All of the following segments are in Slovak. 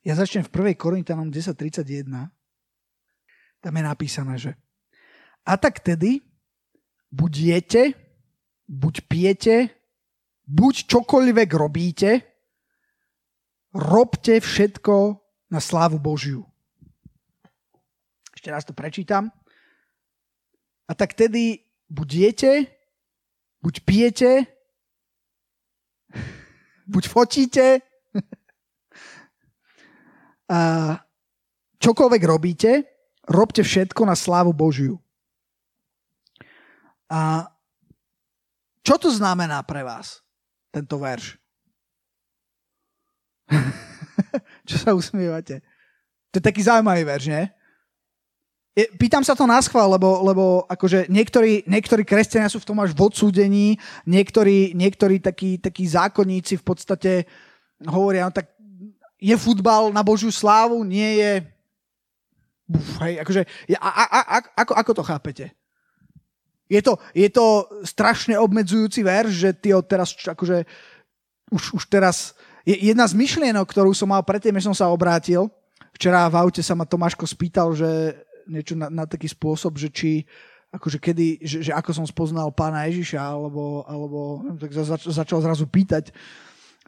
Ja začnem v 1. Korintanom 10.31. Tam je napísané, že a tak tedy buď jete, buď pijete, buď čokoľvek robíte, robte všetko na slávu Božiu. Ešte raz to prečítam. A tak tedy buď jete, buď pijete, buď fotíte, čokoľvek robíte, robte všetko na slávu Božiu. A čo to znamená pre vás, tento verš? čo sa usmievate? To je taký zaujímavý verš, nie? Pýtam sa to na schvál, lebo, lebo akože niektorí, niektorí kresťania sú v tom až v odsúdení, niektorí, niektorí takí, takí zákonníci v podstate hovoria, no tak je futbal na Božiu slávu, nie je... Uf, hej, akože, a, a, a, ako, ako to chápete? Je to, je to strašne obmedzujúci verš, že ty teraz akože už, už teraz... Jedna z myšlienok, ktorú som mal predtým, než som sa obrátil, včera v aute sa ma Tomáško spýtal, že niečo na, na taký spôsob, že či akože kedy, že, že ako som spoznal pána Ježiša, alebo, alebo tak zač, začal zrazu pýtať,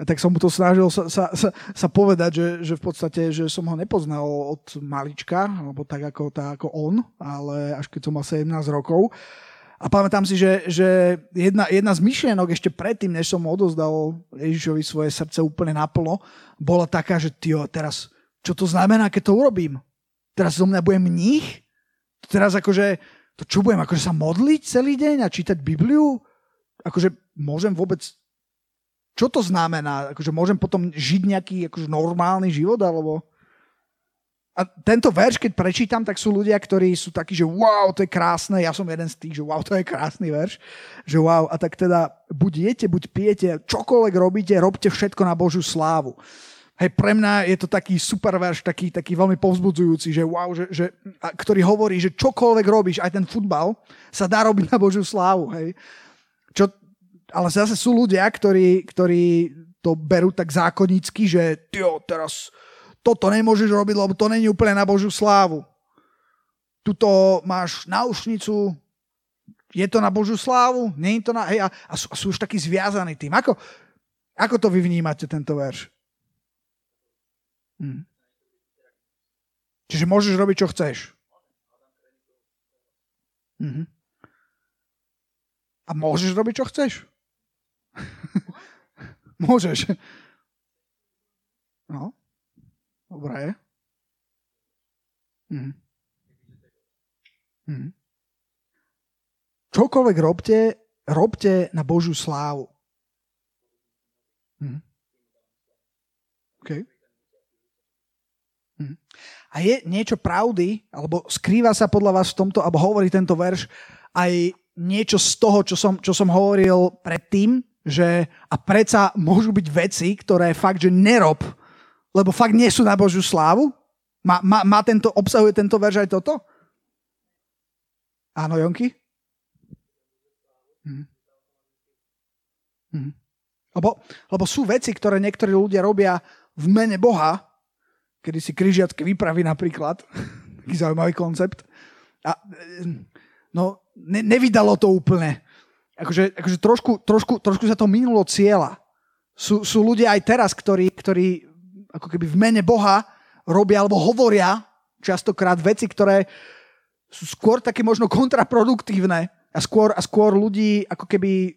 tak som mu to snažil sa, sa, sa, sa povedať, že, že v podstate, že som ho nepoznal od malička, alebo tak ako, tak ako on, ale až keď som mal 17 rokov. A pamätám si, že, že jedna, jedna z myšlienok ešte predtým, než som odozdal Ježišovi svoje srdce úplne naplno, bola taká, že tyjo, teraz, čo to znamená, keď to urobím? Teraz zo mňa bude mních? Teraz akože, to čo budem, akože sa modliť celý deň a čítať Bibliu? Akože môžem vôbec čo to znamená? Akože môžem potom žiť nejaký akože normálny život? Alebo... A tento verš, keď prečítam, tak sú ľudia, ktorí sú takí, že wow, to je krásne. Ja som jeden z tých, že wow, to je krásny verš. Že wow, a tak teda buď jete, buď pijete, čokoľvek robíte, robte všetko na Božiu slávu. Hej, pre mňa je to taký super verš, taký, taký veľmi povzbudzujúci, že wow, že, že, a, ktorý hovorí, že čokoľvek robíš, aj ten futbal, sa dá robiť na Božiu slávu. Hej. Ale zase sú ľudia, ktorí, ktorí to berú tak zákonicky, že tio, teraz toto nemôžeš robiť, lebo to není úplne na Božiu slávu. Tuto máš náušnicu, je to na Božiu slávu? Je to na... Hej, a, a, sú, a sú už takí zviazaní tým. Ako, ako to vy vnímate, tento verš? Hm. Čiže môžeš robiť, čo chceš. Mhm. A môžeš robiť, čo chceš? Môžeš. No, dobré. Mhm. Mhm. Čokoľvek robte, robte na Božiu slávu. Mhm. Okay. Mhm. A je niečo pravdy, alebo skrýva sa podľa vás v tomto, alebo hovorí tento verš, aj niečo z toho, čo som, čo som hovoril predtým, že a predsa môžu byť veci, ktoré fakt, že nerob, lebo fakt nie sú na Božiu slávu? Má, má, má tento, obsahuje tento verž aj toto? Áno, Jonky? Hm. Hm. Lebo, lebo sú veci, ktoré niektorí ľudia robia v mene Boha, kedy si križiacké výpravy napríklad, taký zaujímavý koncept. A, no, ne, nevydalo to úplne akože, akože trošku, trošku, trošku sa to minulo cieľa. Sú, sú ľudia aj teraz, ktorí, ktorí ako keby v mene Boha robia alebo hovoria častokrát veci, ktoré sú skôr také možno kontraproduktívne a skôr, a skôr ľudí ako keby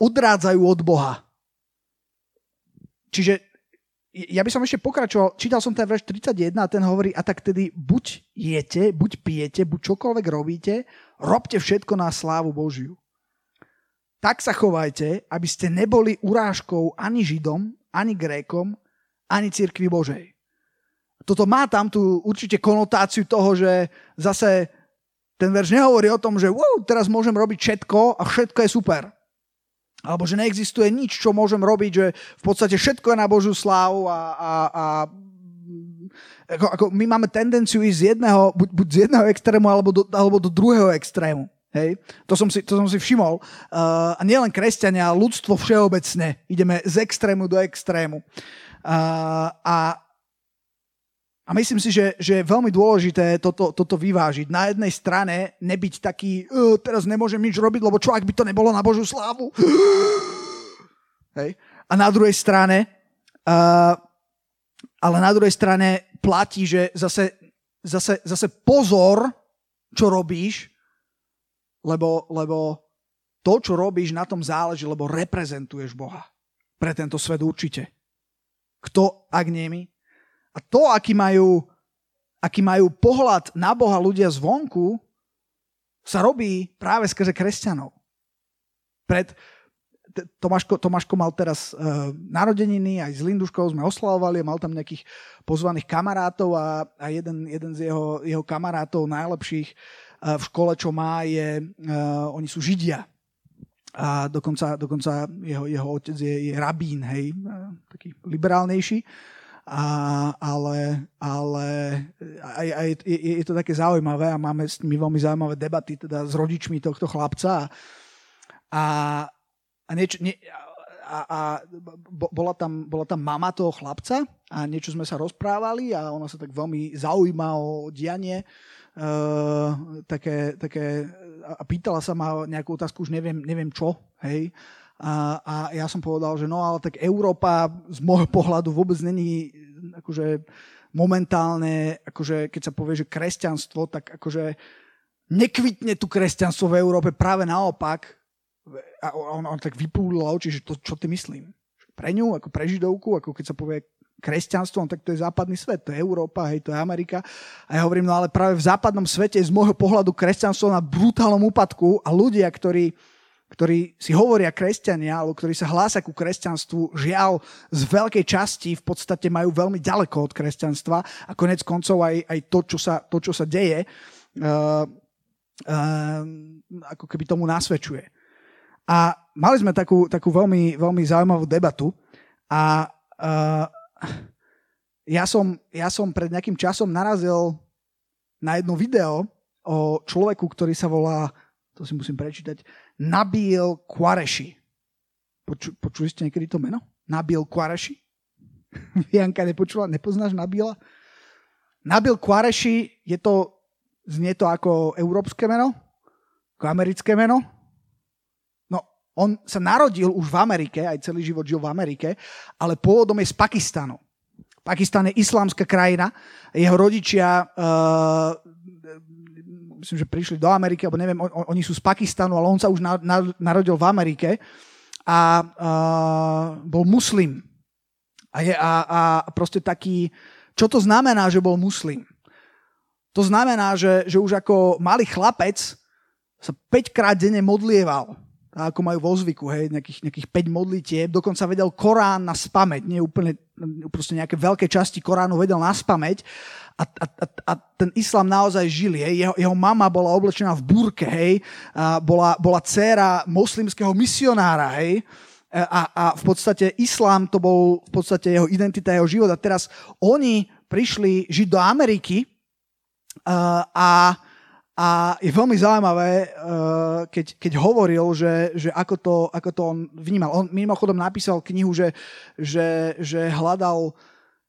odrádzajú od Boha. Čiže ja by som ešte pokračoval, čítal som ten verš 31 a ten hovorí, a tak tedy buď jete, buď pijete, buď čokoľvek robíte, robte všetko na slávu Božiu tak sa chovajte, aby ste neboli urážkou ani Židom, ani Grékom, ani Cirkvi Božej. Toto má tam tu určite konotáciu toho, že zase ten verš nehovorí o tom, že wow, teraz môžem robiť všetko a všetko je super. Alebo že neexistuje nič, čo môžem robiť, že v podstate všetko je na Božiu slávu a, a, a ako, ako my máme tendenciu ísť z jedného, buď, buď z jedného extrému alebo do, alebo do druhého extrému. Hej, to som si, to som si všimol. Uh, a nielen kresťania, ľudstvo všeobecne. Ideme z extrému do extrému. Uh, a A myslím si, že, že je veľmi dôležité toto, toto vyvážiť. Na jednej strane nebyť taký, uh, teraz nemôžem nič robiť, lebo čo, ak by to nebolo na Božú slávu? Hej. A na druhej strane, uh, ale na druhej strane platí, že zase, zase, zase pozor, čo robíš, lebo, lebo to, čo robíš, na tom záleží, lebo reprezentuješ Boha. Pre tento svet určite. Kto, ak nie my? A to, aký majú, aký majú pohľad na Boha ľudia zvonku, sa robí práve skrze kresťanov. Pred, Tomáško, Tomáško mal teraz uh, narodeniny, aj s Linduškou sme oslavovali, mal tam nejakých pozvaných kamarátov a, a jeden, jeden z jeho, jeho kamarátov najlepších v škole, čo má, je, uh, oni sú Židia. A dokonca, dokonca jeho, jeho otec je, je rabín, hej, uh, taký liberálnejší. A, ale, ale aj, aj, je, je to také zaujímavé a máme s nimi veľmi zaujímavé debaty teda s rodičmi tohto chlapca a, a, niečo, nie, a, a bola, tam, bola tam mama toho chlapca a niečo sme sa rozprávali a ona sa tak veľmi zaujíma o dianie uh, také, také, a pýtala sa ma nejakú otázku, už neviem, neviem čo, hej, a, a ja som povedal, že no ale tak Európa z môjho pohľadu vôbec není akože momentálne, akože keď sa povie, že kresťanstvo, tak akože nekvitne tu kresťanstvo v Európe, práve naopak. A on, on tak vypúlil oči, že to, čo ty myslím? Pre ňu, ako pre Židovku, ako keď sa povie kresťanstvo, tak to je západný svet, to je Európa, hej, to je Amerika. A ja hovorím, no ale práve v západnom svete je z môjho pohľadu kresťanstvo na brutálnom úpadku a ľudia, ktorí ktorí si hovoria kresťania, alebo ktorí sa hlásia ku kresťanstvu, žiaľ z veľkej časti v podstate majú veľmi ďaleko od kresťanstva a konec koncov aj, aj to, čo sa, to, čo sa deje, uh, uh, ako keby tomu nasvedčuje. A mali sme takú, takú veľmi, veľmi zaujímavú debatu a uh, ja, som, ja som pred nejakým časom narazil na jedno video o človeku, ktorý sa volá, to si musím prečítať, Nabil Quareshi. Poču, počuli ste niekedy to meno? Nabil Quareshi? Janka nepočula, nepoznáš Nabila? Nabil Quareshi, je to, znie to ako európske meno? Ako americké meno? On sa narodil už v Amerike, aj celý život žil v Amerike, ale pôvodom je z Pakistanu. Pakistan je islamská krajina, jeho rodičia uh, myslím, že prišli do Ameriky, alebo neviem, on, oni sú z Pakistanu, ale on sa už na, na, narodil v Amerike a uh, bol muslim. A, je, a, a proste taký, čo to znamená, že bol muslim? To znamená, že, že už ako malý chlapec sa 5 krát denne modlieval ako majú vo zvyku, hej, nejakých, nejakých 5 modlitieb, dokonca vedel Korán na spameť, nie úplne, proste nejaké veľké časti Koránu vedel na spameť. A, a, a, a ten islám naozaj žil, hej, jeho, jeho mama bola oblečená v burke, hej, a bola, bola dcéra moslimského misionára, hej, a, a v podstate islám to bol v podstate jeho identita, jeho život. A teraz oni prišli žiť do Ameriky a, a a je veľmi zaujímavé, uh, keď, keď hovoril, že, že ako, to, ako to on vnímal. On mimochodom napísal knihu, že, že, že hľadal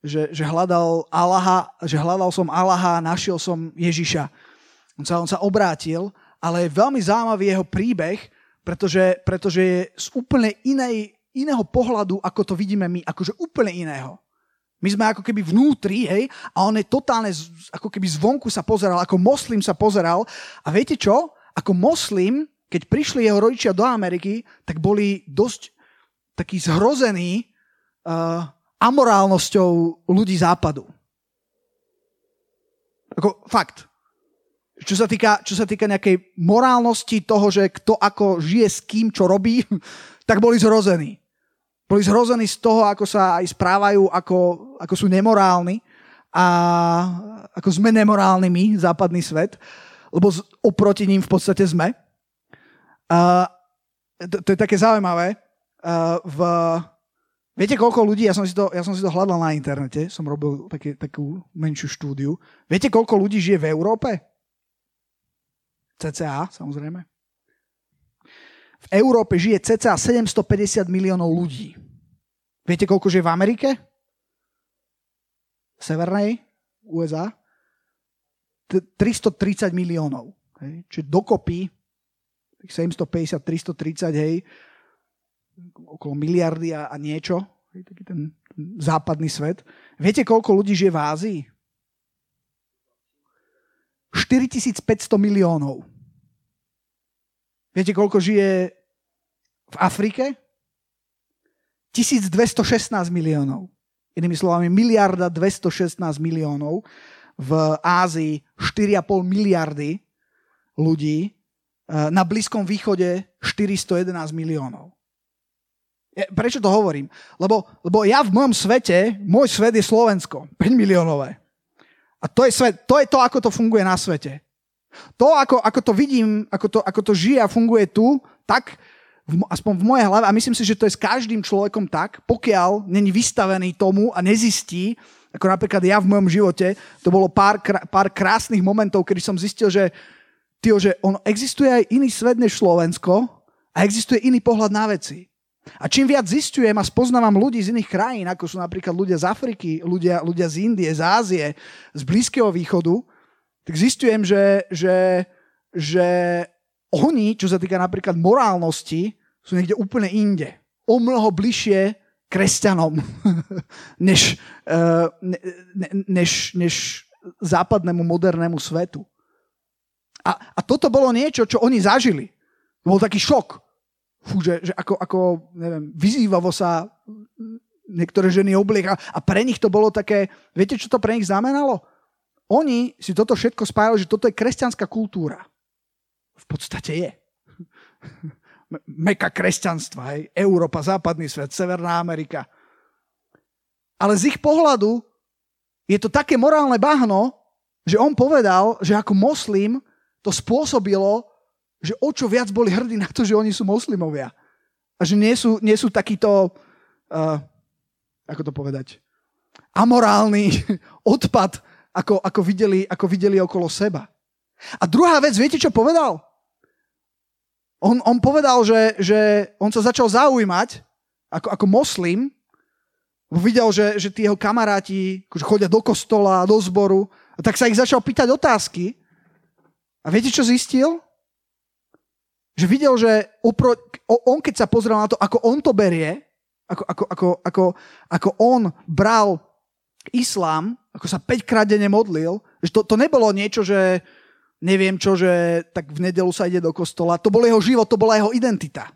že, že hľadal Allaha, že hľadal som Allaha našiel som Ježiša. On sa, on sa obrátil, ale je veľmi zaujímavý jeho príbeh, pretože, pretože je z úplne inej, iného pohľadu, ako to vidíme my, akože úplne iného. My sme ako keby vnútri, hej, a on je totálne, ako keby zvonku sa pozeral, ako moslim sa pozeral. A viete čo? Ako moslim, keď prišli jeho rodičia do Ameriky, tak boli dosť takí zhrození uh, amorálnosťou ľudí západu. Ako fakt. Čo sa, týka, čo sa týka nejakej morálnosti toho, že kto ako žije s kým, čo robí, tak boli zhrození. Boli zhrození z toho, ako sa aj správajú, ako, ako sú nemorálni a ako sme nemorálni my, západný svet, lebo oproti ním v podstate sme. Uh, to, to je také zaujímavé. Uh, v, viete, koľko ľudí, ja som, si to, ja som si to hľadal na internete, som robil také, takú menšiu štúdiu. Viete, koľko ľudí žije v Európe? CCA, samozrejme. V Európe žije cca 750 miliónov ľudí. Viete, koľko žije v Amerike? Severnej? USA, 330 miliónov. Hej. Čiže dokopy 750, 330, hej, okolo miliardy a, niečo, hej, taký ten západný svet. Viete, koľko ľudí žije v Ázii? 4500 miliónov. Viete, koľko žije v Afrike? 1216 miliónov. Inými slovami, miliarda 216 miliónov. V Ázii 4,5 miliardy ľudí. Na Blízkom východe 411 miliónov. Prečo to hovorím? Lebo, lebo ja v mojom svete, môj svet je Slovensko, 5 miliónové. A to je, svet, to je to, ako to funguje na svete. To, ako, ako to vidím, ako to, ako to žije a funguje tu, tak, v, aspoň v mojej hlave, a myslím si, že to je s každým človekom tak, pokiaľ není vystavený tomu a nezistí, ako napríklad ja v mojom živote, to bolo pár, pár krásnych momentov, kedy som zistil, že, tyjo, že on, existuje aj iný svet než Slovensko a existuje iný pohľad na veci. A čím viac zistujem a spoznávam ľudí z iných krajín, ako sú napríklad ľudia z Afriky, ľudia, ľudia z Indie, z Ázie, z Blízkeho východu, tak zistujem, že, že, že oni, čo sa týka napríklad morálnosti, sú niekde úplne inde. O mnoho bližšie kresťanom, než, uh, ne, ne, než, než západnému modernému svetu. A, a toto bolo niečo, čo oni zažili. Bol taký šok fú, že, že ako, ako neviem, vyzývavo sa niektoré ženy oblieka a pre nich to bolo také, viete, čo to pre nich znamenalo? Oni si toto všetko spájali, že toto je kresťanská kultúra. V podstate je. Meka kresťanstva, hej. Európa, západný svet, Severná Amerika. Ale z ich pohľadu je to také morálne bahno, že on povedal, že ako moslim to spôsobilo, že o čo viac boli hrdí na to, že oni sú moslimovia. A že nie sú, nie sú takýto, uh, ako to povedať, amorálny odpad, ako, ako, videli, ako videli okolo seba. A druhá vec, viete, čo povedal? On, on povedal, že, že on sa začal zaujímať ako, ako moslim, videl, že, že tí jeho kamaráti akože chodia do kostola, do zboru, a tak sa ich začal pýtať otázky. A viete, čo zistil? Že videl, že opro, on keď sa pozrel na to, ako on to berie, ako, ako, ako, ako, ako on bral islám, ako sa 5 krát denne modlil, že to, to nebolo niečo, že neviem čo, že tak v nedelu sa ide do kostola. To bol jeho život, to bola jeho identita.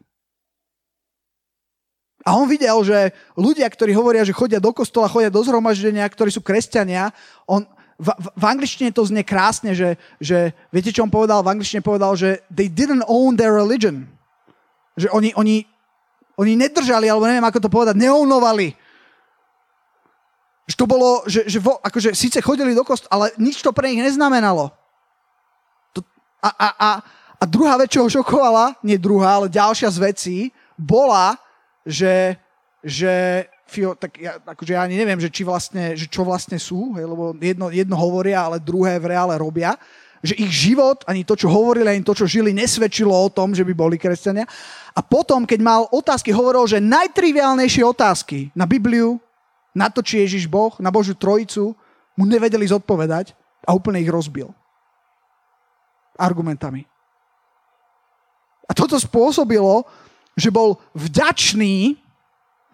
A on videl, že ľudia, ktorí hovoria, že chodia do kostola, chodia do zhromaždenia, ktorí sú kresťania, on, v, v angličtine to znie krásne, že, že viete, čo on povedal? V angličtine povedal, že they didn't own their religion. Že oni, oni, oni nedržali, alebo neviem, ako to povedať, neonovali. Že to bolo, že, že vo, akože síce chodili do kost, ale nič to pre nich neznamenalo. To, a, a, a, a druhá vec, čo ho šokovala, nie druhá, ale ďalšia z vecí, bola, že, že Fio, tak ja, akože ja ani neviem, že, či vlastne, že čo vlastne sú, hej, lebo jedno, jedno hovoria, ale druhé v reále robia, že ich život, ani to, čo hovorili, ani to, čo žili, nesvedčilo o tom, že by boli kresťania. A potom, keď mal otázky, hovoril, že najtriviálnejšie otázky na Bibliu, na to, či Ježiš Boh, na Božiu Trojicu, mu nevedeli zodpovedať a úplne ich rozbil. Argumentami. A toto spôsobilo, že bol vďačný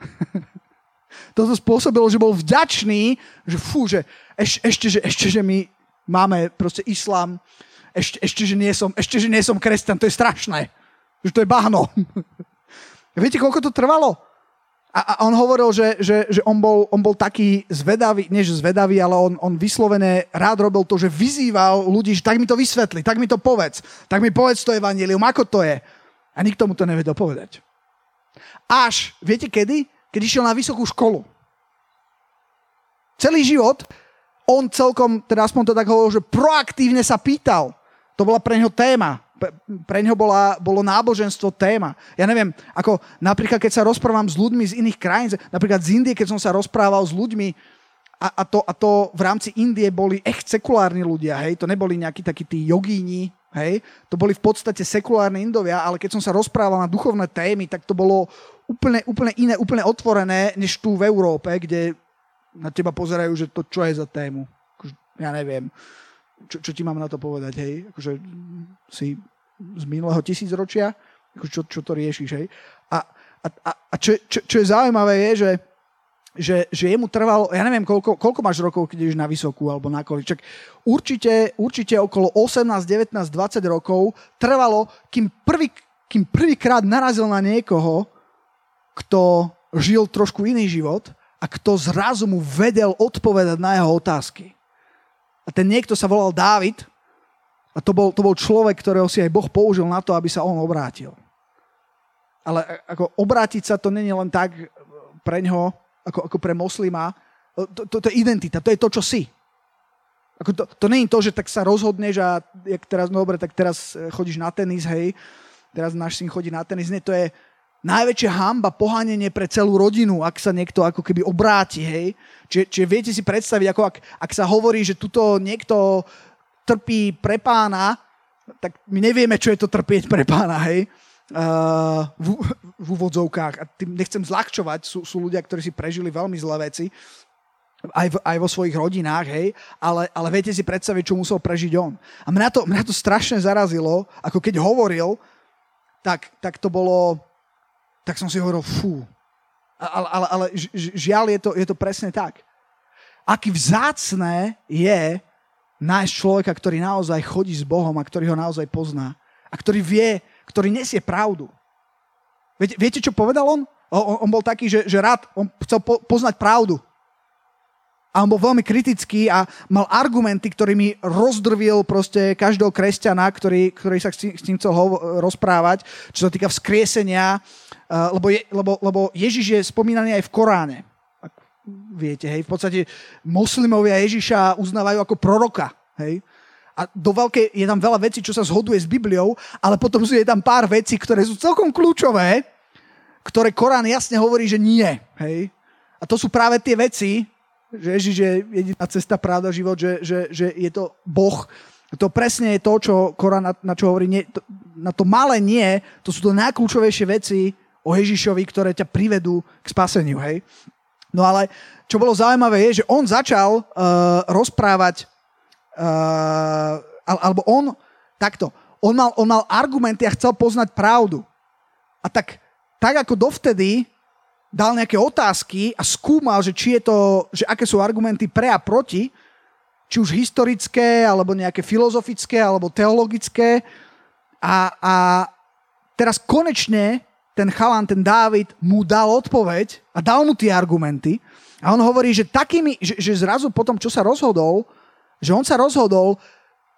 toto spôsobilo, že bol vďačný, že fú, že eš, ešte, že, ešte, že my máme proste islám, ešte, ešte, že nie som, ešte, že nie som kresťan, to je strašné. Že to je bahno. Viete, koľko to trvalo? A, a on hovoril, že, že, že on, bol, on bol taký zvedavý, než zvedavý, ale on, on vyslovene rád robil to, že vyzýval ľudí, že tak mi to vysvetli, tak mi to povedz, tak mi povedz to evanelium, ako to je. A nikto mu to nevedel povedať. Až, viete kedy? keď išiel na vysokú školu. Celý život on celkom, teda aspoň to tak hovoril, že proaktívne sa pýtal. To bola pre neho téma. Pre neho bola, bolo náboženstvo téma. Ja neviem, ako napríklad, keď sa rozprávam s ľuďmi z iných krajín, napríklad z Indie, keď som sa rozprával s ľuďmi, a, a, to, a to v rámci Indie boli echt sekulárni ľudia, hej, to neboli nejakí takí tí jogíni, hej, to boli v podstate sekulárni Indovia, ale keď som sa rozprával na duchovné témy, tak to bolo úplne, úplne iné, úplne otvorené, než tu v Európe, kde na teba pozerajú, že to čo je za tému. Akože ja neviem, čo, čo ti mám na to povedať, hej? Akože si z minulého tisícročia, čo, čo to riešiš, hej? A, a, a, a čo, čo, čo je zaujímavé je, že že, že jemu trvalo, ja neviem, koľko, koľko máš rokov, keď ideš na vysokú alebo na kolik. Čak určite, určite okolo 18, 19, 20 rokov trvalo, kým, prvý, kým prvýkrát narazil na niekoho, kto žil trošku iný život a kto zrazu mu vedel odpovedať na jeho otázky. A ten niekto sa volal Dávid a to bol, to bol človek, ktorého si aj Boh použil na to, aby sa on obrátil. Ale ako obrátiť sa to není len tak pre ňoho, ako, ako pre moslima, to, to, to je identita, to je to, čo si. Ako to, to je to, že tak sa rozhodneš a jak teraz, no dobre, tak teraz e, chodíš na tenis, hej, teraz náš syn chodí na tenis, nie, to je najväčšia hamba, pohánenie pre celú rodinu, ak sa niekto ako keby obráti, hej. Čiže, čiže viete si predstaviť, ako ak, ak sa hovorí, že tuto niekto trpí pre pána, tak my nevieme, čo je to trpieť pre pána, hej uh, v, v úvodzovkách. A tým nechcem zľahčovať, sú, sú ľudia, ktorí si prežili veľmi zlé veci, aj, v, aj vo svojich rodinách, hej, ale, ale viete si predstaviť, čo musel prežiť on. A mňa to, mňa to strašne zarazilo, ako keď hovoril, tak, tak to bolo, tak som si hovoril, fú. Ale, ale, ale žiaľ, je to, je to presne tak. Aký vzácné je nájsť človeka, ktorý naozaj chodí s Bohom a ktorý ho naozaj pozná. A ktorý vie, ktorý nesie pravdu. Viete, viete čo povedal on? on? On bol taký, že, že rád, on chcel po, poznať pravdu. A on bol veľmi kritický a mal argumenty, ktorými rozdrvil proste každého kresťana, ktorý, ktorý sa s tým chcel ho, rozprávať, čo sa týka vzkriesenia, uh, lebo, je, lebo, lebo Ježiš je spomínaný aj v Koráne. Viete, hej, v podstate moslimovia Ježiša uznávajú ako proroka. Hej a do veľkej, je tam veľa vecí, čo sa zhoduje s Bibliou, ale potom sú je tam pár vecí, ktoré sú celkom kľúčové, ktoré Korán jasne hovorí, že nie. Hej? A to sú práve tie veci, že Ježiš je jediná cesta, pravda, život, že, že, že je to Boh. To presne je to, čo Korán na, na čo hovorí. Nie, to, na to malé nie, to sú to najkľúčovejšie veci o Ježišovi, ktoré ťa privedú k spaseniu. Hej? No ale čo bolo zaujímavé je, že on začal uh, rozprávať uh, alebo on, takto, on mal, on mal argumenty a chcel poznať pravdu. A tak, tak ako dovtedy dal nejaké otázky a skúmal, že či je to, že aké sú argumenty pre a proti, či už historické, alebo nejaké filozofické, alebo teologické. A, a teraz konečne ten chalan, ten Dávid mu dal odpoveď a dal mu tie argumenty. A on hovorí, že takými, že, že zrazu potom, čo sa rozhodol, že on sa rozhodol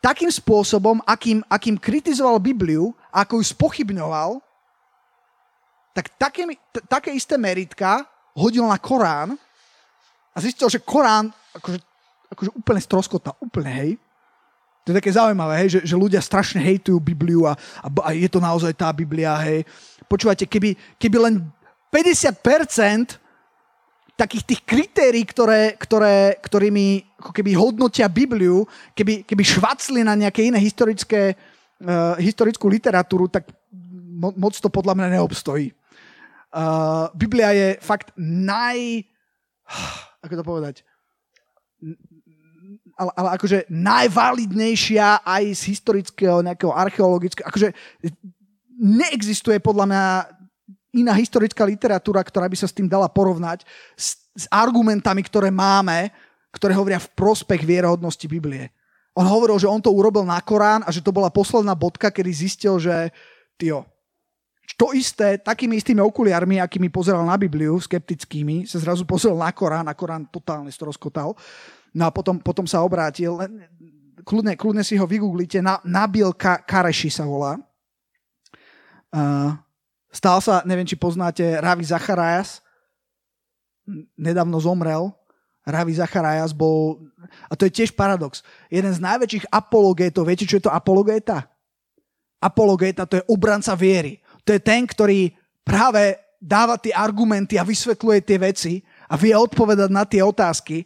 takým spôsobom, akým, akým kritizoval Bibliu, ako ju spochybňoval, tak také, t- také isté meritka hodil na Korán a zistil, že Korán akože, akože úplne stroskota, úplne, hej. To je také zaujímavé, hej, že, že ľudia strašne hejtujú Bibliu a, a, a je to naozaj tá Biblia, hej. Počúvajte, keby, keby len 50% takých tých kritérií, ktoré, ktoré, ktorými ako keby hodnotia Bibliu, keby, keby švacli na nejaké iné historické, uh, historickú literatúru, tak mo- moc to podľa mňa neobstojí. Uh, Biblia je fakt naj... Ako to povedať? Ale, ale akože najvalidnejšia aj z historického, nejakého archeologického... Akože neexistuje podľa mňa iná historická literatúra, ktorá by sa s tým dala porovnať s, s argumentami, ktoré máme, ktoré hovoria v prospech vierohodnosti Biblie. On hovoril, že on to urobil na Korán a že to bola posledná bodka, kedy zistil, že tio, to isté, takými istými okuliarmi, akými pozeral na Bibliu, skeptickými, sa zrazu pozrel na Korán a Korán totálne stroskotal. No a potom, potom sa obrátil, kľudne, kľudne si ho vygooglite, na, Nabil Ka- Kareši sa volá. Uh, Stal sa, neviem, či poznáte, Ravi Zacharajas. Nedávno zomrel. Ravi Zacharajas bol, a to je tiež paradox, jeden z najväčších apologétov. Viete, čo je to apologéta? Apologéta to je obranca viery. To je ten, ktorý práve dáva tie argumenty a vysvetľuje tie veci a vie odpovedať na tie otázky.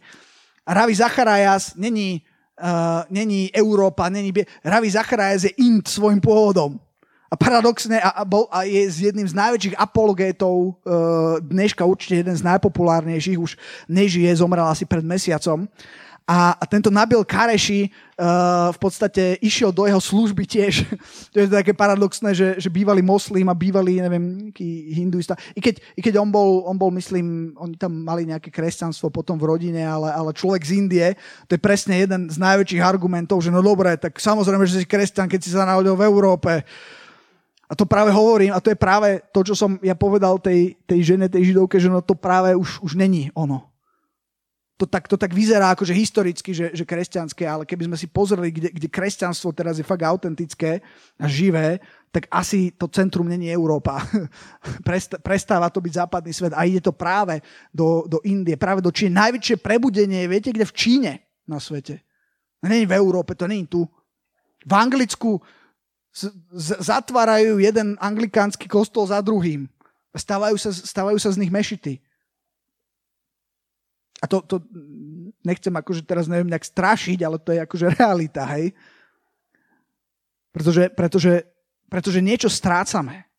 A Ravi Zacharajas není, uh, není Európa, není... Ravi Zacharajas je Int svojim pôvodom. A paradoxne a, a, bol, a je z jedným z najväčších apologétov uh, dneška, určite jeden z najpopulárnejších, už nežije, zomrel asi pred mesiacom. A, tento Nabil Kareši uh, v podstate išiel do jeho služby tiež. to je také paradoxné, že, že bývalý moslim a bývalý, neviem, hinduista. I keď, i keď on, bol, on bol, myslím, oni tam mali nejaké kresťanstvo potom v rodine, ale, ale človek z Indie, to je presne jeden z najväčších argumentov, že no dobre, tak samozrejme, že si kresťan, keď si sa narodil v Európe. A to práve hovorím, a to je práve to, čo som ja povedal tej, tej žene, tej židovke, že no to práve už, už není ono to tak, to tak vyzerá akože historicky, že, že kresťanské, ale keby sme si pozreli, kde, kde kresťanstvo teraz je fakt autentické a živé, tak asi to centrum není Európa. Prestáva to byť západný svet a ide to práve do, do Indie, práve do Číny. Najväčšie prebudenie, viete, kde v Číne na svete. Není v Európe, to není tu. V Anglicku z, z, zatvárajú jeden anglikánsky kostol za druhým. Stávajú sa, stávajú sa z nich mešity a to, to nechcem akože teraz neviem nejak strašiť, ale to je akože realita, hej. Pretože, pretože, pretože niečo strácame.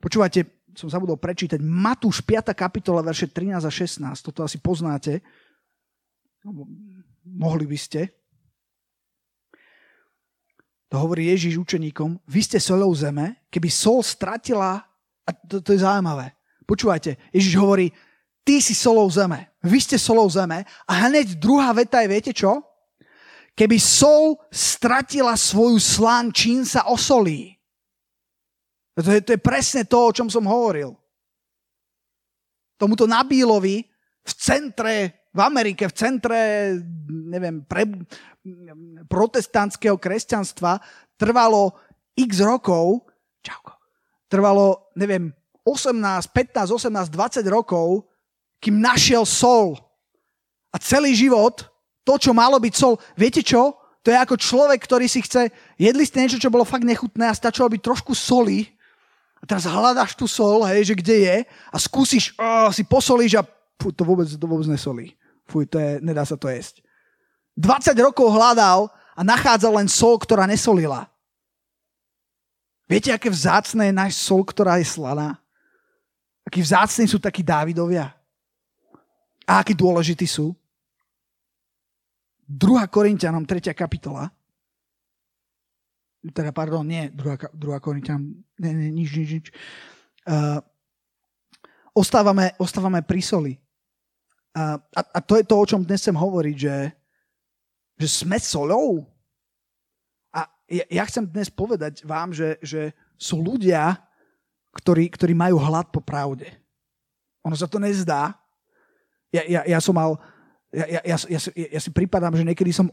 Počúvate, som zabudol prečítať, Matúš 5. kapitola, verše 13 a 16, toto asi poznáte. Mohli by ste. To hovorí Ježíš učeníkom, vy ste solou zeme, keby sol stratila, a to, to je zaujímavé, počúvajte, Ježíš hovorí, ty si solou zeme. Vy ste solou zeme. A hneď druhá veta je, viete čo? Keby sol stratila svoju slán, čím sa osolí. To je, to je presne to, o čom som hovoril. Tomuto Nabílovi v centre, v Amerike, v centre, neviem, pre, protestantského kresťanstva trvalo x rokov, čauko, trvalo, neviem, 18, 15, 18, 20 rokov, kým našiel sol. A celý život, to, čo malo byť sol, viete čo? To je ako človek, ktorý si chce, jedli ste niečo, čo bolo fakt nechutné a stačilo byť trošku soli. A teraz hľadáš tú sol, hej, že kde je a skúsiš, oh, si posolíš a fú, to vôbec, to vôbec nesolí. Fuj, to je, nedá sa to jesť. 20 rokov hľadal a nachádzal len sol, ktorá nesolila. Viete, aké vzácne je náš sol, ktorá je slaná? Akí vzácni sú takí Dávidovia? A akí dôležití sú? 2. Korintianom, 3. kapitola. Teda, pardon, nie 2. 2 Korintianom, nie, nie, nič, nič, nič. Uh, ostávame, ostávame pri soli. Uh, a, a to je to, o čom dnes chcem hovoriť, že, že sme solou. A ja, ja chcem dnes povedať vám, že, že sú ľudia, ktorí, ktorí majú hlad po pravde. Ono sa to nezdá, ja, ja, ja som mal, ja, ja, ja, ja, ja si pripadám, že niekedy som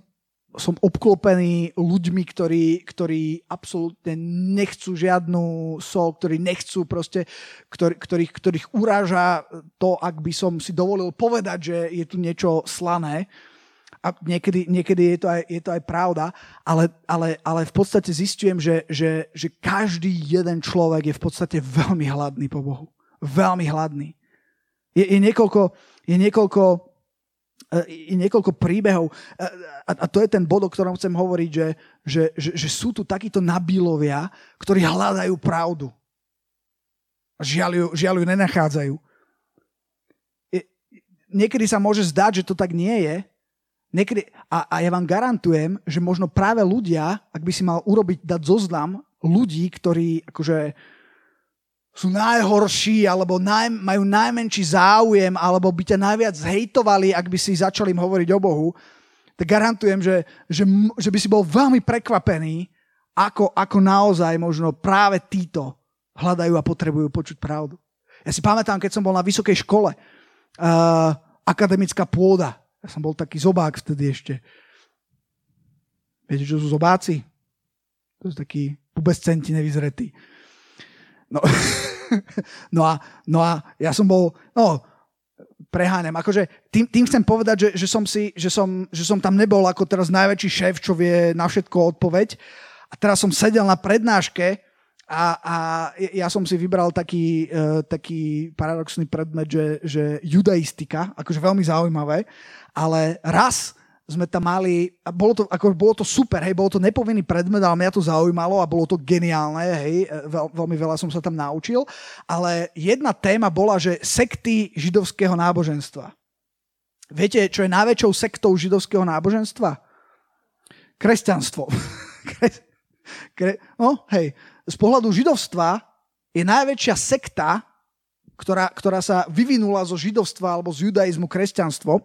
som obklopený ľuďmi, ktorí, ktorí absolútne nechcú žiadnu sol, ktorí nechcú proste, ktorý, ktorých, ktorých uráža to, ak by som si dovolil povedať, že je tu niečo slané. A niekedy, niekedy je, to aj, je to aj pravda, ale, ale, ale v podstate zistujem, že, že, že každý jeden človek je v podstate veľmi hladný po Bohu. Veľmi hladný. Je, je niekoľko, je niekoľko, e, je niekoľko príbehov e, a, a to je ten bod, o ktorom chcem hovoriť, že, že, že, že sú tu takíto nabílovia, ktorí hľadajú pravdu. Žiaľ ju, žiaľ ju nenachádzajú. Niekedy sa môže zdať, že to tak nie je, Niekedy, a, a ja vám garantujem, že možno práve ľudia, ak by si mal urobiť, dať zoznam ľudí, ktorí akože sú najhorší, alebo naj, majú najmenší záujem, alebo by ťa najviac hejtovali, ak by si začali im hovoriť o Bohu, tak garantujem, že, že, že by si bol veľmi prekvapený, ako, ako naozaj možno práve títo hľadajú a potrebujú počuť pravdu. Ja si pamätám, keď som bol na vysokej škole, uh, akademická pôda. Ja som bol taký zobák vtedy ešte. Viete, čo sú zobáci? To sú takí pubescenti nevyzretí. No, no, a, no a ja som bol, no, preháňam. Akože tým, tým chcem povedať, že, že, som si, že, som, že som tam nebol ako teraz najväčší šéf, čo vie na všetko odpoveď. A teraz som sedel na prednáške a, a ja som si vybral taký, uh, taký paradoxný predmet, že, že judaistika, akože veľmi zaujímavé, ale raz sme tam mali, a bolo to, ako, bolo to super, hej, bolo to nepovinný predmet, ale mňa to zaujímalo a bolo to geniálne, hej, veľ, veľmi veľa som sa tam naučil, ale jedna téma bola, že sekty židovského náboženstva. Viete, čo je najväčšou sektou židovského náboženstva? Kresťanstvo. Kre... No, hej, z pohľadu židovstva je najväčšia sekta, ktorá, ktorá sa vyvinula zo židovstva alebo z judaizmu kresťanstvo.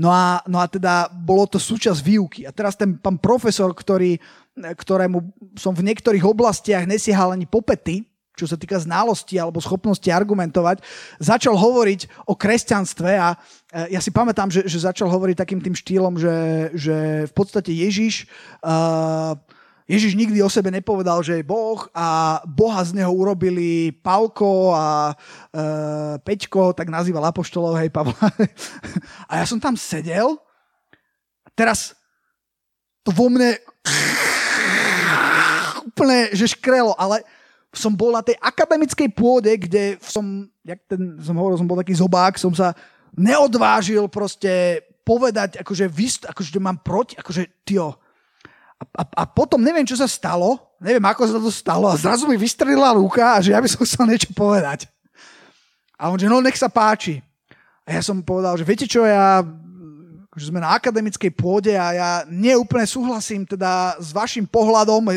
No a, no a teda bolo to súčasť výuky. A teraz ten pán profesor, ktorý, ktorému som v niektorých oblastiach nesiehal ani popety, čo sa týka znalosti alebo schopnosti argumentovať, začal hovoriť o kresťanstve a e, ja si pamätám, že, že začal hovoriť takým tým štýlom, že, že v podstate Ježiš uh, Ježiš nikdy o sebe nepovedal, že je Boh a Boha z neho urobili Pavko a e, Peťko, tak nazýval apoštolov, hej, Pavla. A ja som tam sedel a teraz to vo mne úplne, že škrelo, ale som bol na tej akademickej pôde, kde som, jak ten, som hovoril, som bol taký zobák, som sa neodvážil proste povedať, akože, akože mám proti, akože, tio, a, a, potom neviem, čo sa stalo, neviem, ako sa to stalo a zrazu mi vystrelila ruka a že ja by som chcel niečo povedať. A on, že no nech sa páči. A ja som povedal, že viete čo, ja že sme na akademickej pôde a ja neúplne súhlasím teda s vašim pohľadom,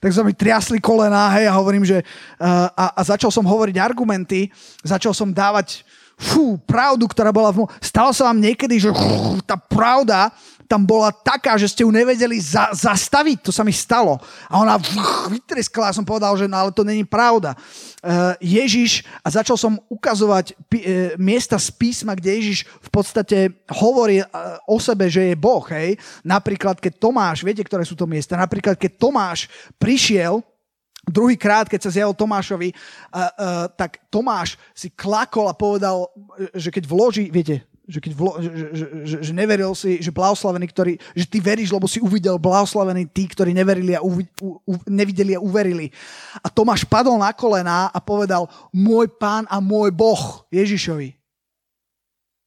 tak sa mi triasli kolená, hej, a hovorím, že a, a začal som hovoriť argumenty, začal som dávať fú, pravdu, ktorá bola v... Stalo sa vám niekedy, že fú, tá pravda tam bola taká, že ste ju nevedeli za, zastaviť. To sa mi stalo. A ona vytreskla a som povedal, že no ale to není pravda. Uh, Ježiš, a začal som ukazovať p- uh, miesta z písma, kde Ježiš v podstate hovorí uh, o sebe, že je Boh. Hej? Napríklad, keď Tomáš, viete, ktoré sú to miesta? Napríklad, keď Tomáš prišiel Druhýkrát, keď sa zjavil Tomášovi, uh, uh, tak Tomáš si klakol a povedal, že keď vloží, viete, že, keď vlo, že, že, že, že neveril si, že blahoslavený, ktorý, že ty veríš, lebo si uvidel blahoslavený tí, ktorí neverili a uvi, u, u, nevideli a uverili. A Tomáš padol na kolená a povedal, môj pán a môj boh Ježišovi.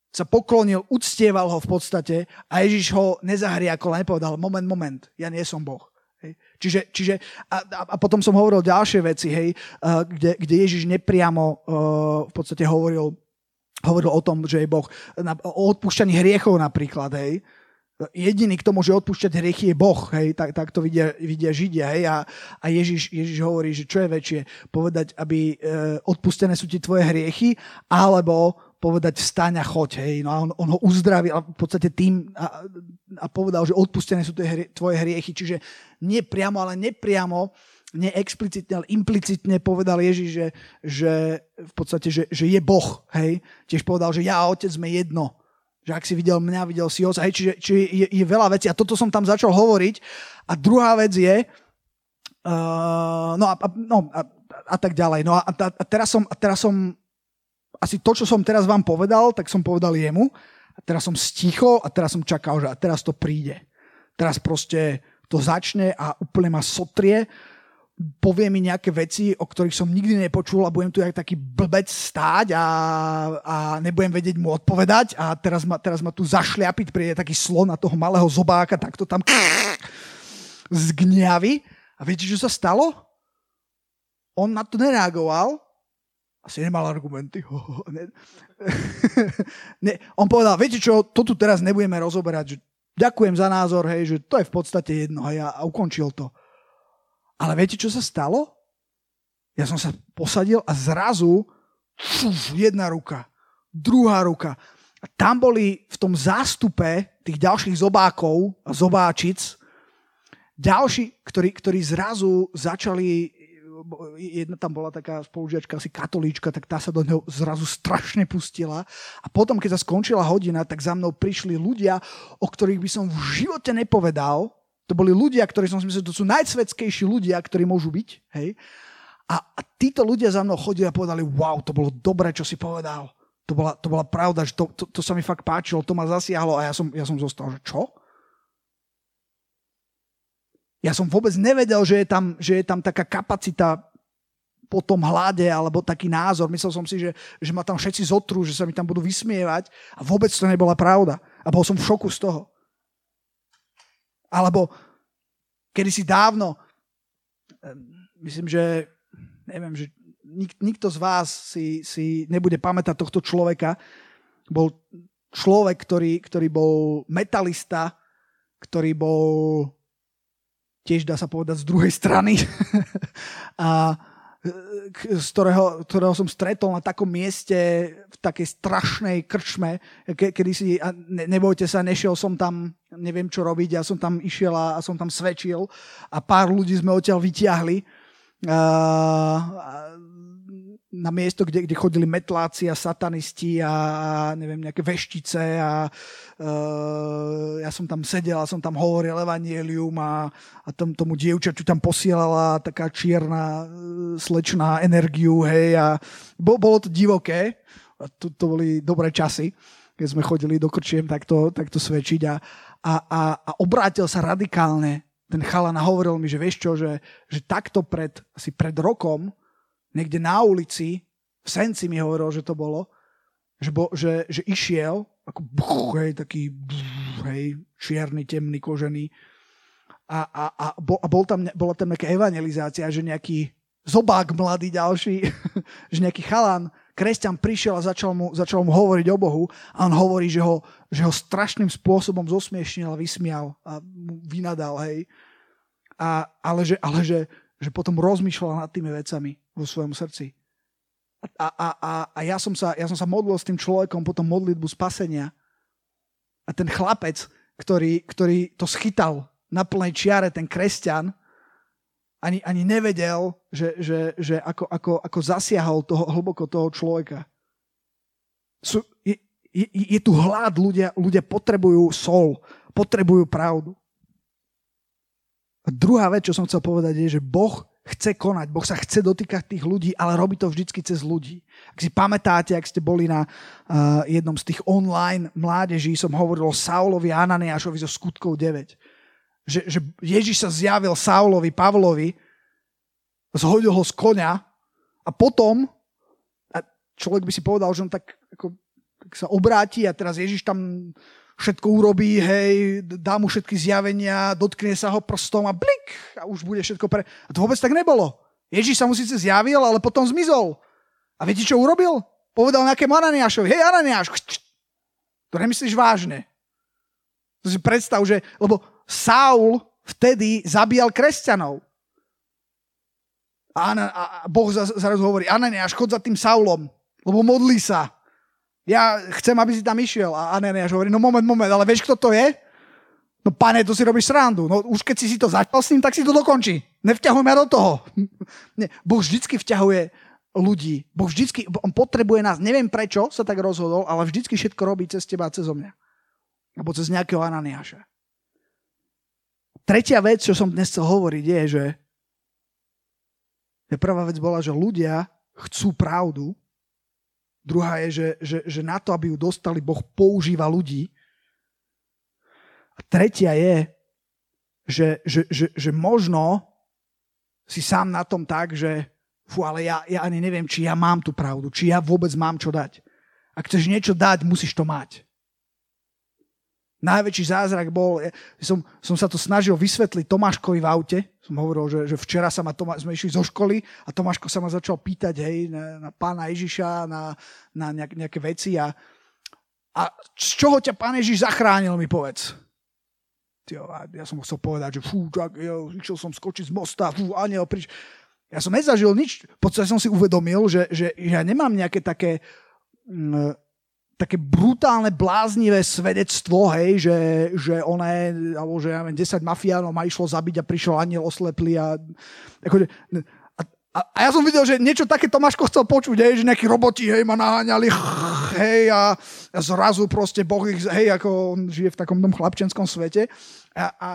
Sa poklonil, uctieval ho v podstate a Ježiš ho nezahriakol a nepovedal, moment, moment, ja nie som boh. Čiže, čiže a, a potom som hovoril ďalšie veci, hej, uh, kde, kde Ježiš nepriamo uh, v podstate hovoril hovoril o tom, že je Boh, o odpúšťaní hriechov napríklad, hej. Jediný, kto môže odpúšťať hriechy, je Boh, hej, tak, tak to vidia, vidia Židia, hej, a, a Ježiš, Ježiš hovorí, že čo je väčšie, povedať, aby e, odpustené sú ti tvoje hriechy, alebo povedať vstaň a choď, hej, no a on, on ho uzdravil v podstate tým a, a povedal, že odpustené sú tvoje hriechy, čiže nie priamo, ale nepriamo neexplicitne, ale implicitne povedal Ježiš, že, že v podstate, že, že je Boh, hej. Tiež povedal, že ja a otec sme jedno. Že ak si videl mňa, videl si oca. Hej, čiže, čiže je, je veľa vecí. A toto som tam začal hovoriť. A druhá vec je, uh, no, a, a, no a, a tak ďalej. No a, a, a, teraz som, a teraz som, asi to, čo som teraz vám povedal, tak som povedal jemu. A teraz som stichol a teraz som čakal, že a teraz to príde. Teraz proste to začne a úplne ma sotrie povie mi nejaké veci, o ktorých som nikdy nepočul a budem tu jak taký blbec stáť a, a nebudem vedieť mu odpovedať a teraz ma, teraz ma tu zašľapiť, príde taký slon na toho malého zobáka, tak to tam zgňaví. A viete, čo sa stalo? On na to nereagoval, asi nemal argumenty. ne, on povedal, viete čo, to tu teraz nebudeme rozoberať, že ďakujem za názor, hej, že to je v podstate jedno, hej, a ukončil to. Ale viete, čo sa stalo? Ja som sa posadil a zrazu fuf, jedna ruka, druhá ruka. A tam boli v tom zástupe tých ďalších zobákov a zobáčic ďalší, ktorí, ktorí zrazu začali jedna tam bola taká spolužiačka, asi katolíčka, tak tá sa do neho zrazu strašne pustila. A potom, keď sa skončila hodina, tak za mnou prišli ľudia, o ktorých by som v živote nepovedal, to boli ľudia, ktorí som si myslel, to sú najsvetskejší ľudia, ktorí môžu byť. Hej? A, a títo ľudia za mnou chodili a povedali, wow, to bolo dobré, čo si povedal. To bola, to bola pravda, že to, to, to sa mi fakt páčilo, to ma zasiahlo a ja som, ja som zostal, že čo? Ja som vôbec nevedel, že je tam, že je tam taká kapacita po tom hlade alebo taký názor. Myslel som si, že, že ma tam všetci zotrú, že sa mi tam budú vysmievať a vôbec to nebola pravda. A bol som v šoku z toho. Alebo kedy si dávno, myslím, že neviem, že nik, nikto z vás si, si nebude pamätať tohto človeka. Bol človek, ktorý, ktorý bol metalista, ktorý bol tiež dá sa povedať z druhej strany a z ktorého, ktorého som stretol na takom mieste v takej strašnej krčme, ke, kedy si, a ne, nebojte sa, nešiel som tam, neviem čo robiť, ja som tam išiel a, a som tam svedčil a pár ľudí sme odtiaľ vyťahli. A, na miesto, kde, kde chodili metláci a satanisti a, a neviem, nejaké veštice a uh, ja som tam sedel a som tam hovoril evanielium a, a tom, tomu dievčaťu tam posielala taká čierna uh, slečná energiu, hej, a bo, bolo to divoké, a to, to boli dobré časy, keď sme chodili do krčiem takto, takto svedčiť a, a, a, a obrátil sa radikálne. Ten chalan a hovoril mi, že vieš čo, že, že takto pred, asi pred rokom niekde na ulici, v Senci mi hovoril, že to bolo, že, bo, že, že išiel, ako buch, hej, taký buch, hej, čierny, temný, kožený. A, a, a, bol, a bol tam, bola tam nejaká evangelizácia, že nejaký zobák mladý ďalší, že nejaký chalan, kresťan prišiel a začal mu, začal mu hovoriť o Bohu a on hovorí, že ho, že ho strašným spôsobom zosmiešnil a vysmial a mu vynadal, hej. A, ale že, ale že, že potom rozmýšľal nad tými vecami vo svojom srdci. A, a, a, a ja, som sa, ja som sa modlil s tým človekom potom modlitbu spasenia. A ten chlapec, ktorý, ktorý to schytal na plnej čiare, ten kresťan, ani, ani nevedel, že, že, že ako, ako, ako zasiahol toho, hlboko toho človeka. Sú, je, je, je tu hlad, ľudia, ľudia potrebujú sol, potrebujú pravdu. A druhá vec, čo som chcel povedať, je, že Boh chce konať, Boh sa chce dotýkať tých ľudí, ale robí to vždycky cez ľudí. Ak si pamätáte, ak ste boli na uh, jednom z tých online mládeží, som hovoril o Saulovi a Ananiášovi zo skutkov 9. Že, že Ježiš sa zjavil Saulovi, Pavlovi, zhodil ho z konia a potom, a človek by si povedal, že on tak, ako, tak sa obráti a teraz Ježiš tam všetko urobí, hej, dá mu všetky zjavenia, dotkne sa ho prstom a blik a už bude všetko pre... A to vôbec tak nebolo. Ježiš sa mu síce zjavil, ale potom zmizol. A viete, čo urobil? Povedal nejakému Ananiášovi, hej Ananiáš, to nemyslíš vážne. To si predstav, že, lebo Saul vtedy zabíjal kresťanov. A, Ana, a Boh zrazu hovorí, Ananiáš, chod za tým Saulom, lebo modlí sa. Ja chcem, aby si tam išiel. A Ananiáš hovorí, no moment, moment, ale vieš, kto to je? No pane, to si robíš srandu. No už keď si to začal s ním, tak si to dokončí. Nevťahuj ma do toho. Nie, boh vždycky vťahuje ľudí. Boh vždycky, on potrebuje nás. Neviem prečo sa tak rozhodol, ale vždycky všetko robí cez teba a cez mňa. Alebo cez nejakého Ananiáša. Tretia vec, čo som dnes chcel hovoriť, je, že prvá vec bola, že ľudia chcú pravdu, Druhá je, že, že, že na to, aby ju dostali, Boh používa ľudí. A tretia je, že, že, že, že možno si sám na tom tak, že fú, ale ja, ja ani neviem, či ja mám tú pravdu, či ja vôbec mám čo dať. Ak chceš niečo dať, musíš to mať. Najväčší zázrak bol, som, som sa to snažil vysvetliť Tomáškovi v aute. Som hovoril, že, že včera sa ma Tomá, sme išli zo školy a Tomáško sa ma začal pýtať hej, na, na pána Ježiša, na, na nejak, nejaké veci. A, a z čoho ťa pán Ježiš zachránil, mi povedz. Tio, ja som chcel povedať, že fú, tak, jo, išiel som skočiť z mosta, fú, aniel, priš. Ja som nezažil nič, v podstate som si uvedomil, že, že, ja nemám nejaké také... Mm, také brutálne, bláznivé svedectvo, hej, že, že je, alebo že ja neviem, 10 mafiánov ma išlo zabiť a prišiel aniel osleplý a, akože, a, a, a ja som videl, že niečo také Tomáško chcel počuť, hej, že nejakí roboti, hej, ma naháňali, hej, a, a zrazu proste Boh ich, hej, ako on žije v takom tom chlapčenskom svete, a, a,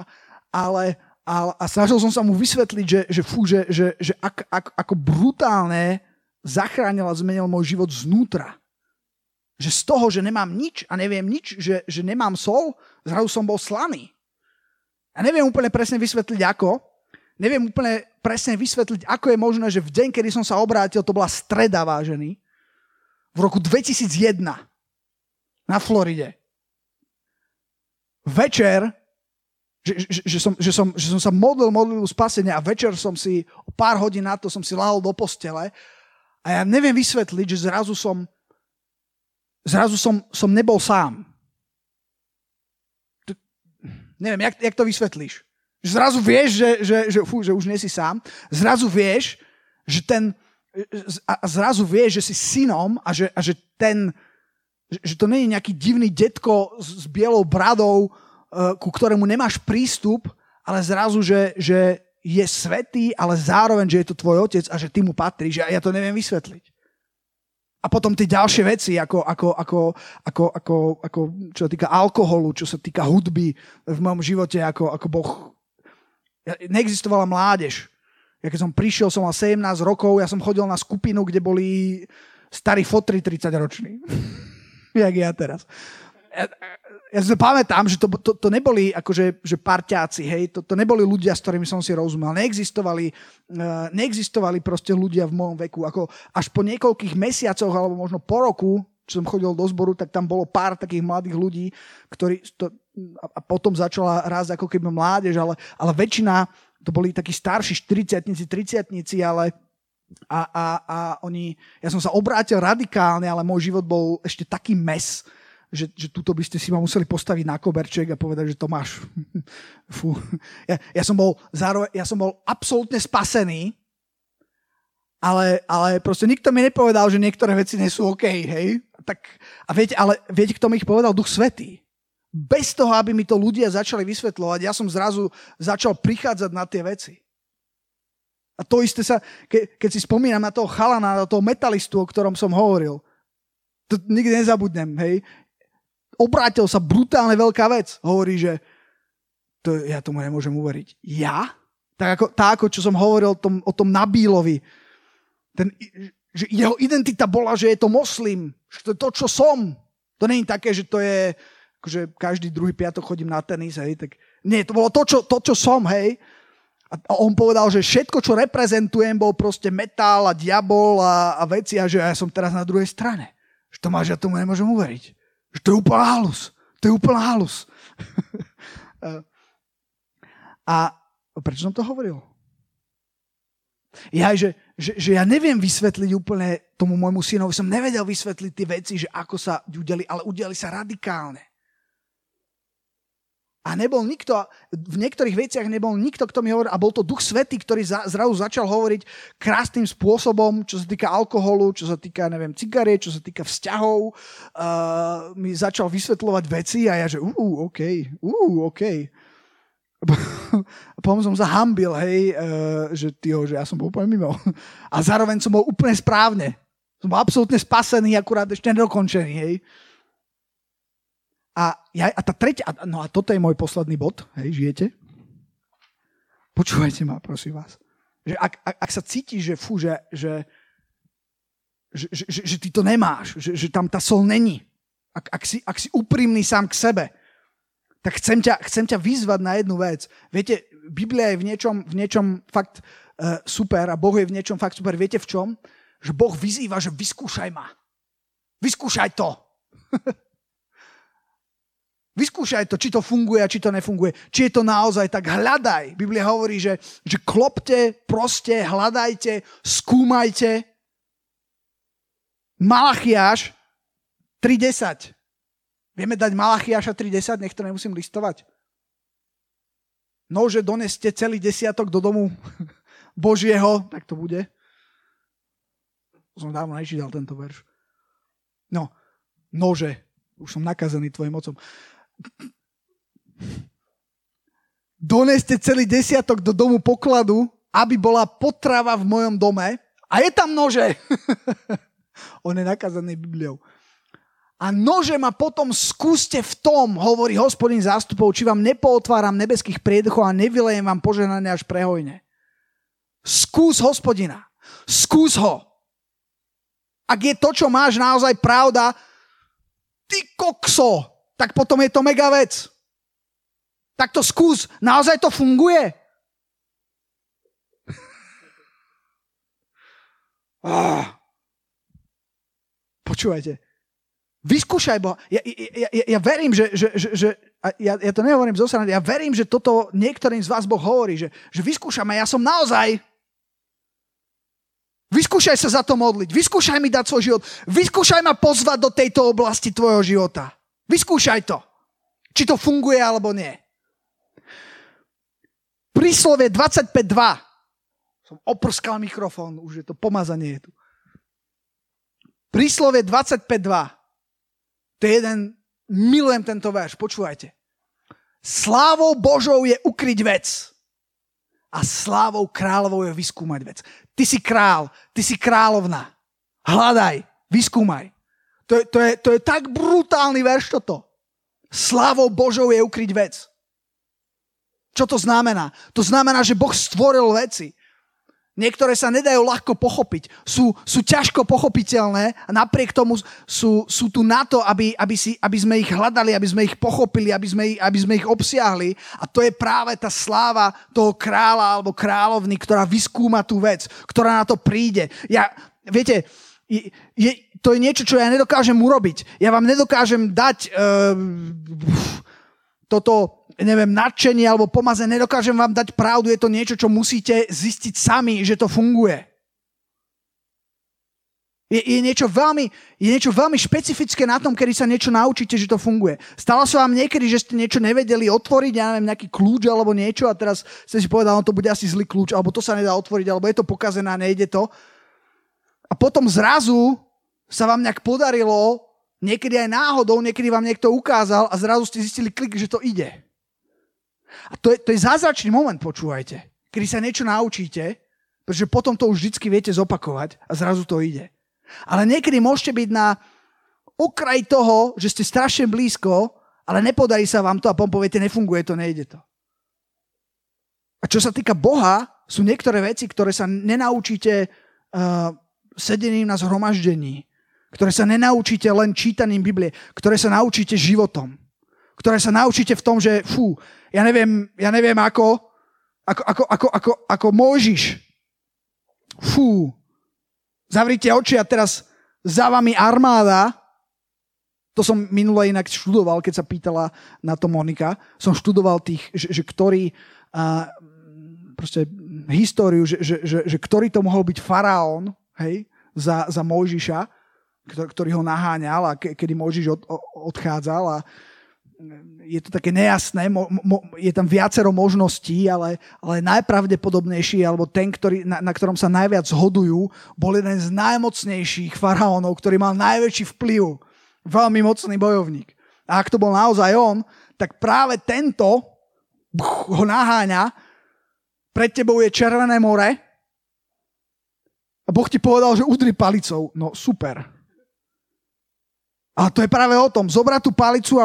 ale, a, a snažil som sa mu vysvetliť, že, že fú, že, že, že ak, ak, ako brutálne zachránil a zmenil môj život znútra že z toho, že nemám nič a neviem nič, že, že nemám sol, zrazu som bol slaný. A neviem úplne presne vysvetliť ako, neviem úplne presne vysvetliť, ako je možné, že v deň, kedy som sa obrátil, to bola streda vážený, v roku 2001 na Floride. Večer, že, že, že, som, že, som, že som sa modlil modlil spasenia a večer som si, o pár hodín na to som si lahol do postele a ja neviem vysvetliť, že zrazu som zrazu som, som nebol sám. To, neviem, jak, jak to vysvetlíš? Zrazu vieš, že, že, že, fú, že už nie si sám. Zrazu vieš, že ten... A zrazu vieš, že si synom a že, a že ten... Že to nie je nejaký divný detko s, s bielou bradou, e, ku ktorému nemáš prístup, ale zrazu, že, že je svetý, ale zároveň, že je to tvoj otec a že ty mu patríš. A ja to neviem vysvetliť. A potom tie ďalšie veci, ako, ako, ako, ako, ako, ako čo sa týka alkoholu, čo sa týka hudby v mojom živote, ako, ako Boh neexistovala mládež. Ja keď som prišiel, som mal 17 rokov, ja som chodil na skupinu, kde boli starí fotri 30 roční. Jak ja teraz. Ja, ja si pamätám, že to, to, to neboli akože že parťáci, hej, to, to neboli ľudia, s ktorými som si rozumel. Neexistovali, uh, neexistovali proste ľudia v mojom veku. Ako až po niekoľkých mesiacoch, alebo možno po roku, čo som chodil do zboru, tak tam bolo pár takých mladých ľudí, ktorí to, a potom začala raz ako keby mládež, ale, ale väčšina to boli takí starší 40 30 ale a, a, a oni, ja som sa obrátil radikálne, ale môj život bol ešte taký mes, že, že tuto by ste si ma museli postaviť na koberček a povedať, že to máš. Fú. Ja, ja, som bol zároveň, ja som bol absolútne spasený, ale, ale proste nikto mi nepovedal, že niektoré veci nie sú OK, hej? Tak, a viete, ale viete, kto mi ich povedal? Duch Svetý bez toho, aby mi to ľudia začali vysvetľovať, ja som zrazu začal prichádzať na tie veci. A to isté sa, ke, keď si spomínam na toho chalana, na toho metalistu, o ktorom som hovoril, to nikdy nezabudnem, hej. Obrátil sa brutálne veľká vec. Hovorí, že to, ja tomu nemôžem uveriť. Ja? Tak ako, tak ako čo som hovoril tom, o tom Nabílovi. Ten, že jeho identita bola, že je to moslim. Že to je to, čo som. To je také, že to je akože každý druhý piatok chodím na tenis, hej, tak nie, to bolo to, čo, to, čo som, hej. A on povedal, že všetko, čo reprezentujem, bol proste metal a diabol a, a veci a že ja som teraz na druhej strane. Že to ja tomu nemôžem uveriť. Že to je úplná halus. To je úplná halus. a prečo som to hovoril? Ja, že, že, že ja neviem vysvetliť úplne tomu môjmu synovi, som nevedel vysvetliť tie veci, že ako sa udeli, ale udeli sa radikálne. A nebol nikto, v niektorých veciach nebol nikto, kto mi hovoril, a bol to Duch Svetý, ktorý za, zrazu začal hovoriť krásnym spôsobom, čo sa týka alkoholu, čo sa týka, neviem, cigarie, čo sa týka vzťahov. Uh, mi začal vysvetľovať veci a ja, že uh, OK, uh, OK. Potom som sa hej, uh, že, tyjo, že ja som bol úplne mimo. A zároveň som bol úplne správne. Som bol absolútne spasený, akurát ešte nedokončený, hej. A, ja, a tá tretia, no a toto je môj posledný bod, hej, žijete? Počúvajte ma, prosím vás. Že ak, ak, ak sa cítiš, že fú, že, že, že, že, že, že ty to nemáš, že, že tam tá sol není, ak, ak, si, ak si úprimný sám k sebe, tak chcem ťa, chcem ťa vyzvať na jednu vec. Viete, Biblia je v niečom, v niečom fakt uh, super a Boh je v niečom fakt super. Viete v čom? Že Boh vyzýva, že vyskúšaj ma. Vyskúšaj to. Vyskúšaj to, či to funguje a či to nefunguje. Či je to naozaj tak, hľadaj. Biblia hovorí, že, že klopte, proste, hľadajte, skúmajte. Malachiáš 3.10. Vieme dať Malachiáša 3.10, nech to nemusím listovať. Nože doneste celý desiatok do domu Božieho, tak to bude. Som dávno nečítal tento verš. No, nože, už som nakazený tvojim mocom. Doneste celý desiatok do domu pokladu, aby bola potrava v mojom dome. A je tam nože. On je nakazaný Bibliou. A nože ma potom skúste v tom, hovorí hospodin zástupov, či vám nepootváram nebeských prieduchov a nevylejem vám poženanie až prehojne. Skús hospodina. Skús ho. Ak je to, čo máš naozaj pravda, ty kokso, tak potom je to mega vec. Tak to skús, naozaj to funguje? ah. Počúvajte, vyskúšaj Boha. Ja, ja, ja, ja verím, že, že, že, že ja, ja to nehovorím zo strany, ja verím, že toto niektorým z vás Boh hovorí, že, že vyskúšame, ja som naozaj Vyskúšaj sa za to modliť. Vyskúšaj mi dať svoj život. Vyskúšaj ma pozvať do tejto oblasti tvojho života. Vyskúšaj to. Či to funguje alebo nie. Príslovie 25.2. Som oprskal mikrofón, už je to pomazanie je tu. Príslovie 25.2. To je jeden, milujem tento verš, počúvajte. Slávou Božou je ukryť vec a slávou kráľovou je vyskúmať vec. Ty si král, ty si kráľovna. Hľadaj, vyskúmaj. To je, to, je, to je tak brutálny verš toto. Slávou Božou je ukryť vec. Čo to znamená? To znamená, že Boh stvoril veci. Niektoré sa nedajú ľahko pochopiť. Sú, sú ťažko pochopiteľné a napriek tomu sú, sú tu na to, aby, aby, si, aby sme ich hľadali, aby sme ich pochopili, aby sme, aby sme ich obsiahli. A to je práve tá sláva toho kráľa alebo kráľovny, ktorá vyskúma tú vec, ktorá na to príde. Ja, viete, je, je, to je niečo, čo ja nedokážem urobiť. Ja vám nedokážem dať uh, toto neviem, nadšenie alebo pomaze, nedokážem vám dať pravdu, je to niečo, čo musíte zistiť sami, že to funguje. Je, je, niečo veľmi, je niečo veľmi špecifické na tom, kedy sa niečo naučíte, že to funguje. Stalo sa vám niekedy, že ste niečo nevedeli otvoriť, ja neviem, nejaký kľúč alebo niečo a teraz ste si povedali, no to bude asi zlý kľúč, alebo to sa nedá otvoriť, alebo je to pokazené a nejde to. A potom zrazu sa vám nejak podarilo, niekedy aj náhodou, niekedy vám niekto ukázal a zrazu ste zistili klik, že to ide. A to je, to je zázračný moment, počúvajte. Kedy sa niečo naučíte, pretože potom to už vždy viete zopakovať a zrazu to ide. Ale niekedy môžete byť na okraj toho, že ste strašne blízko, ale nepodarí sa vám to a potom poviete, nefunguje to, nejde to. A čo sa týka Boha, sú niektoré veci, ktoré sa nenaučíte uh, sedením na zhromaždení, ktoré sa nenaučíte len čítaním Biblie, ktoré sa naučíte životom, ktoré sa naučíte v tom, že fú, ja neviem, ja neviem ako, ako, ako, ako, ako, ako Mojžiš. Fú, zavrite oči a teraz za vami armáda, to som minule inak študoval, keď sa pýtala na to Monika, som študoval tých, že, že ktorý, a, proste históriu, že, že, že, že ktorý to mohol byť faraón, hej, za, za Mojžiša, ktorý, ho naháňal a ke, kedy Mojžiš od, odchádzal a je to také nejasné, mo, mo, je tam viacero možností, ale, ale najpravdepodobnejší, alebo ten, ktorý, na, na ktorom sa najviac zhodujú, bol jeden z najmocnejších faraónov, ktorý mal najväčší vplyv. Veľmi mocný bojovník. A ak to bol naozaj on, tak práve tento ho naháňa, pred tebou je Červené more a Boh ti povedal, že udri palicou. No super. A to je práve o tom. Zobrať tú palicu a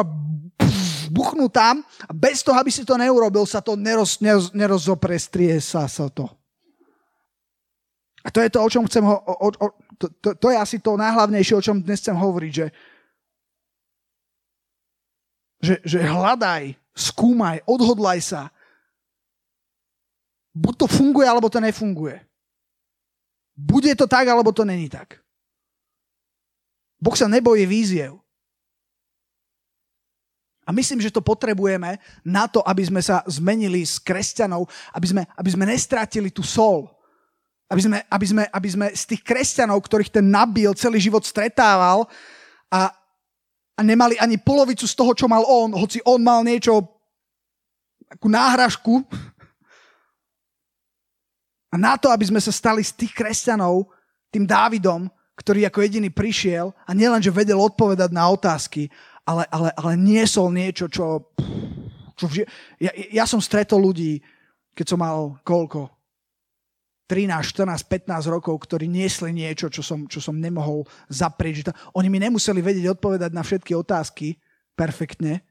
buchnú tam a bez toho, aby si to neurobil, sa to neroz, neroz, nerozoprestrie sa, sa to. A to je to, o čom chcem ho, o, o, to, to, to je asi to najhlavnejšie, o čom dnes chcem hovoriť, že, že, že hľadaj, skúmaj, odhodlaj sa. Buď to funguje, alebo to nefunguje. Bude to tak, alebo to není tak. Boh sa nebojí víziev. A myslím, že to potrebujeme na to, aby sme sa zmenili z kresťanov, aby sme, aby sme nestratili tú sol. Aby sme, aby, sme, aby sme z tých kresťanov, ktorých ten nabil, celý život stretával a, a nemali ani polovicu z toho, čo mal on, hoci on mal niečo, akú náhražku. A na to, aby sme sa stali z tých kresťanov, tým Dávidom, ktorý ako jediný prišiel a nielen, že vedel odpovedať na otázky, ale, ale, ale niesol niečo, čo... čo ja, ja som stretol ľudí, keď som mal koľko? 13, 14, 15 rokov, ktorí niesli niečo, čo som, čo som nemohol zaprieť. Oni mi nemuseli vedieť odpovedať na všetky otázky perfektne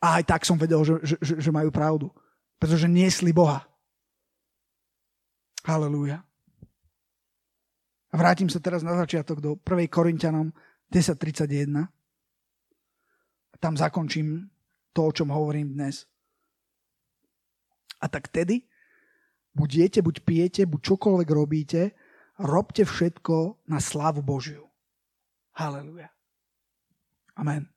a aj tak som vedel, že, že, že majú pravdu. Pretože niesli Boha. Halelúja. A vrátim sa teraz na začiatok do 1. Korintianom 10.31 tam zakončím to, o čom hovorím dnes. A tak tedy, buď jete, buď pijete, buď čokoľvek robíte, robte všetko na slávu Božiu. Haleluja. Amen.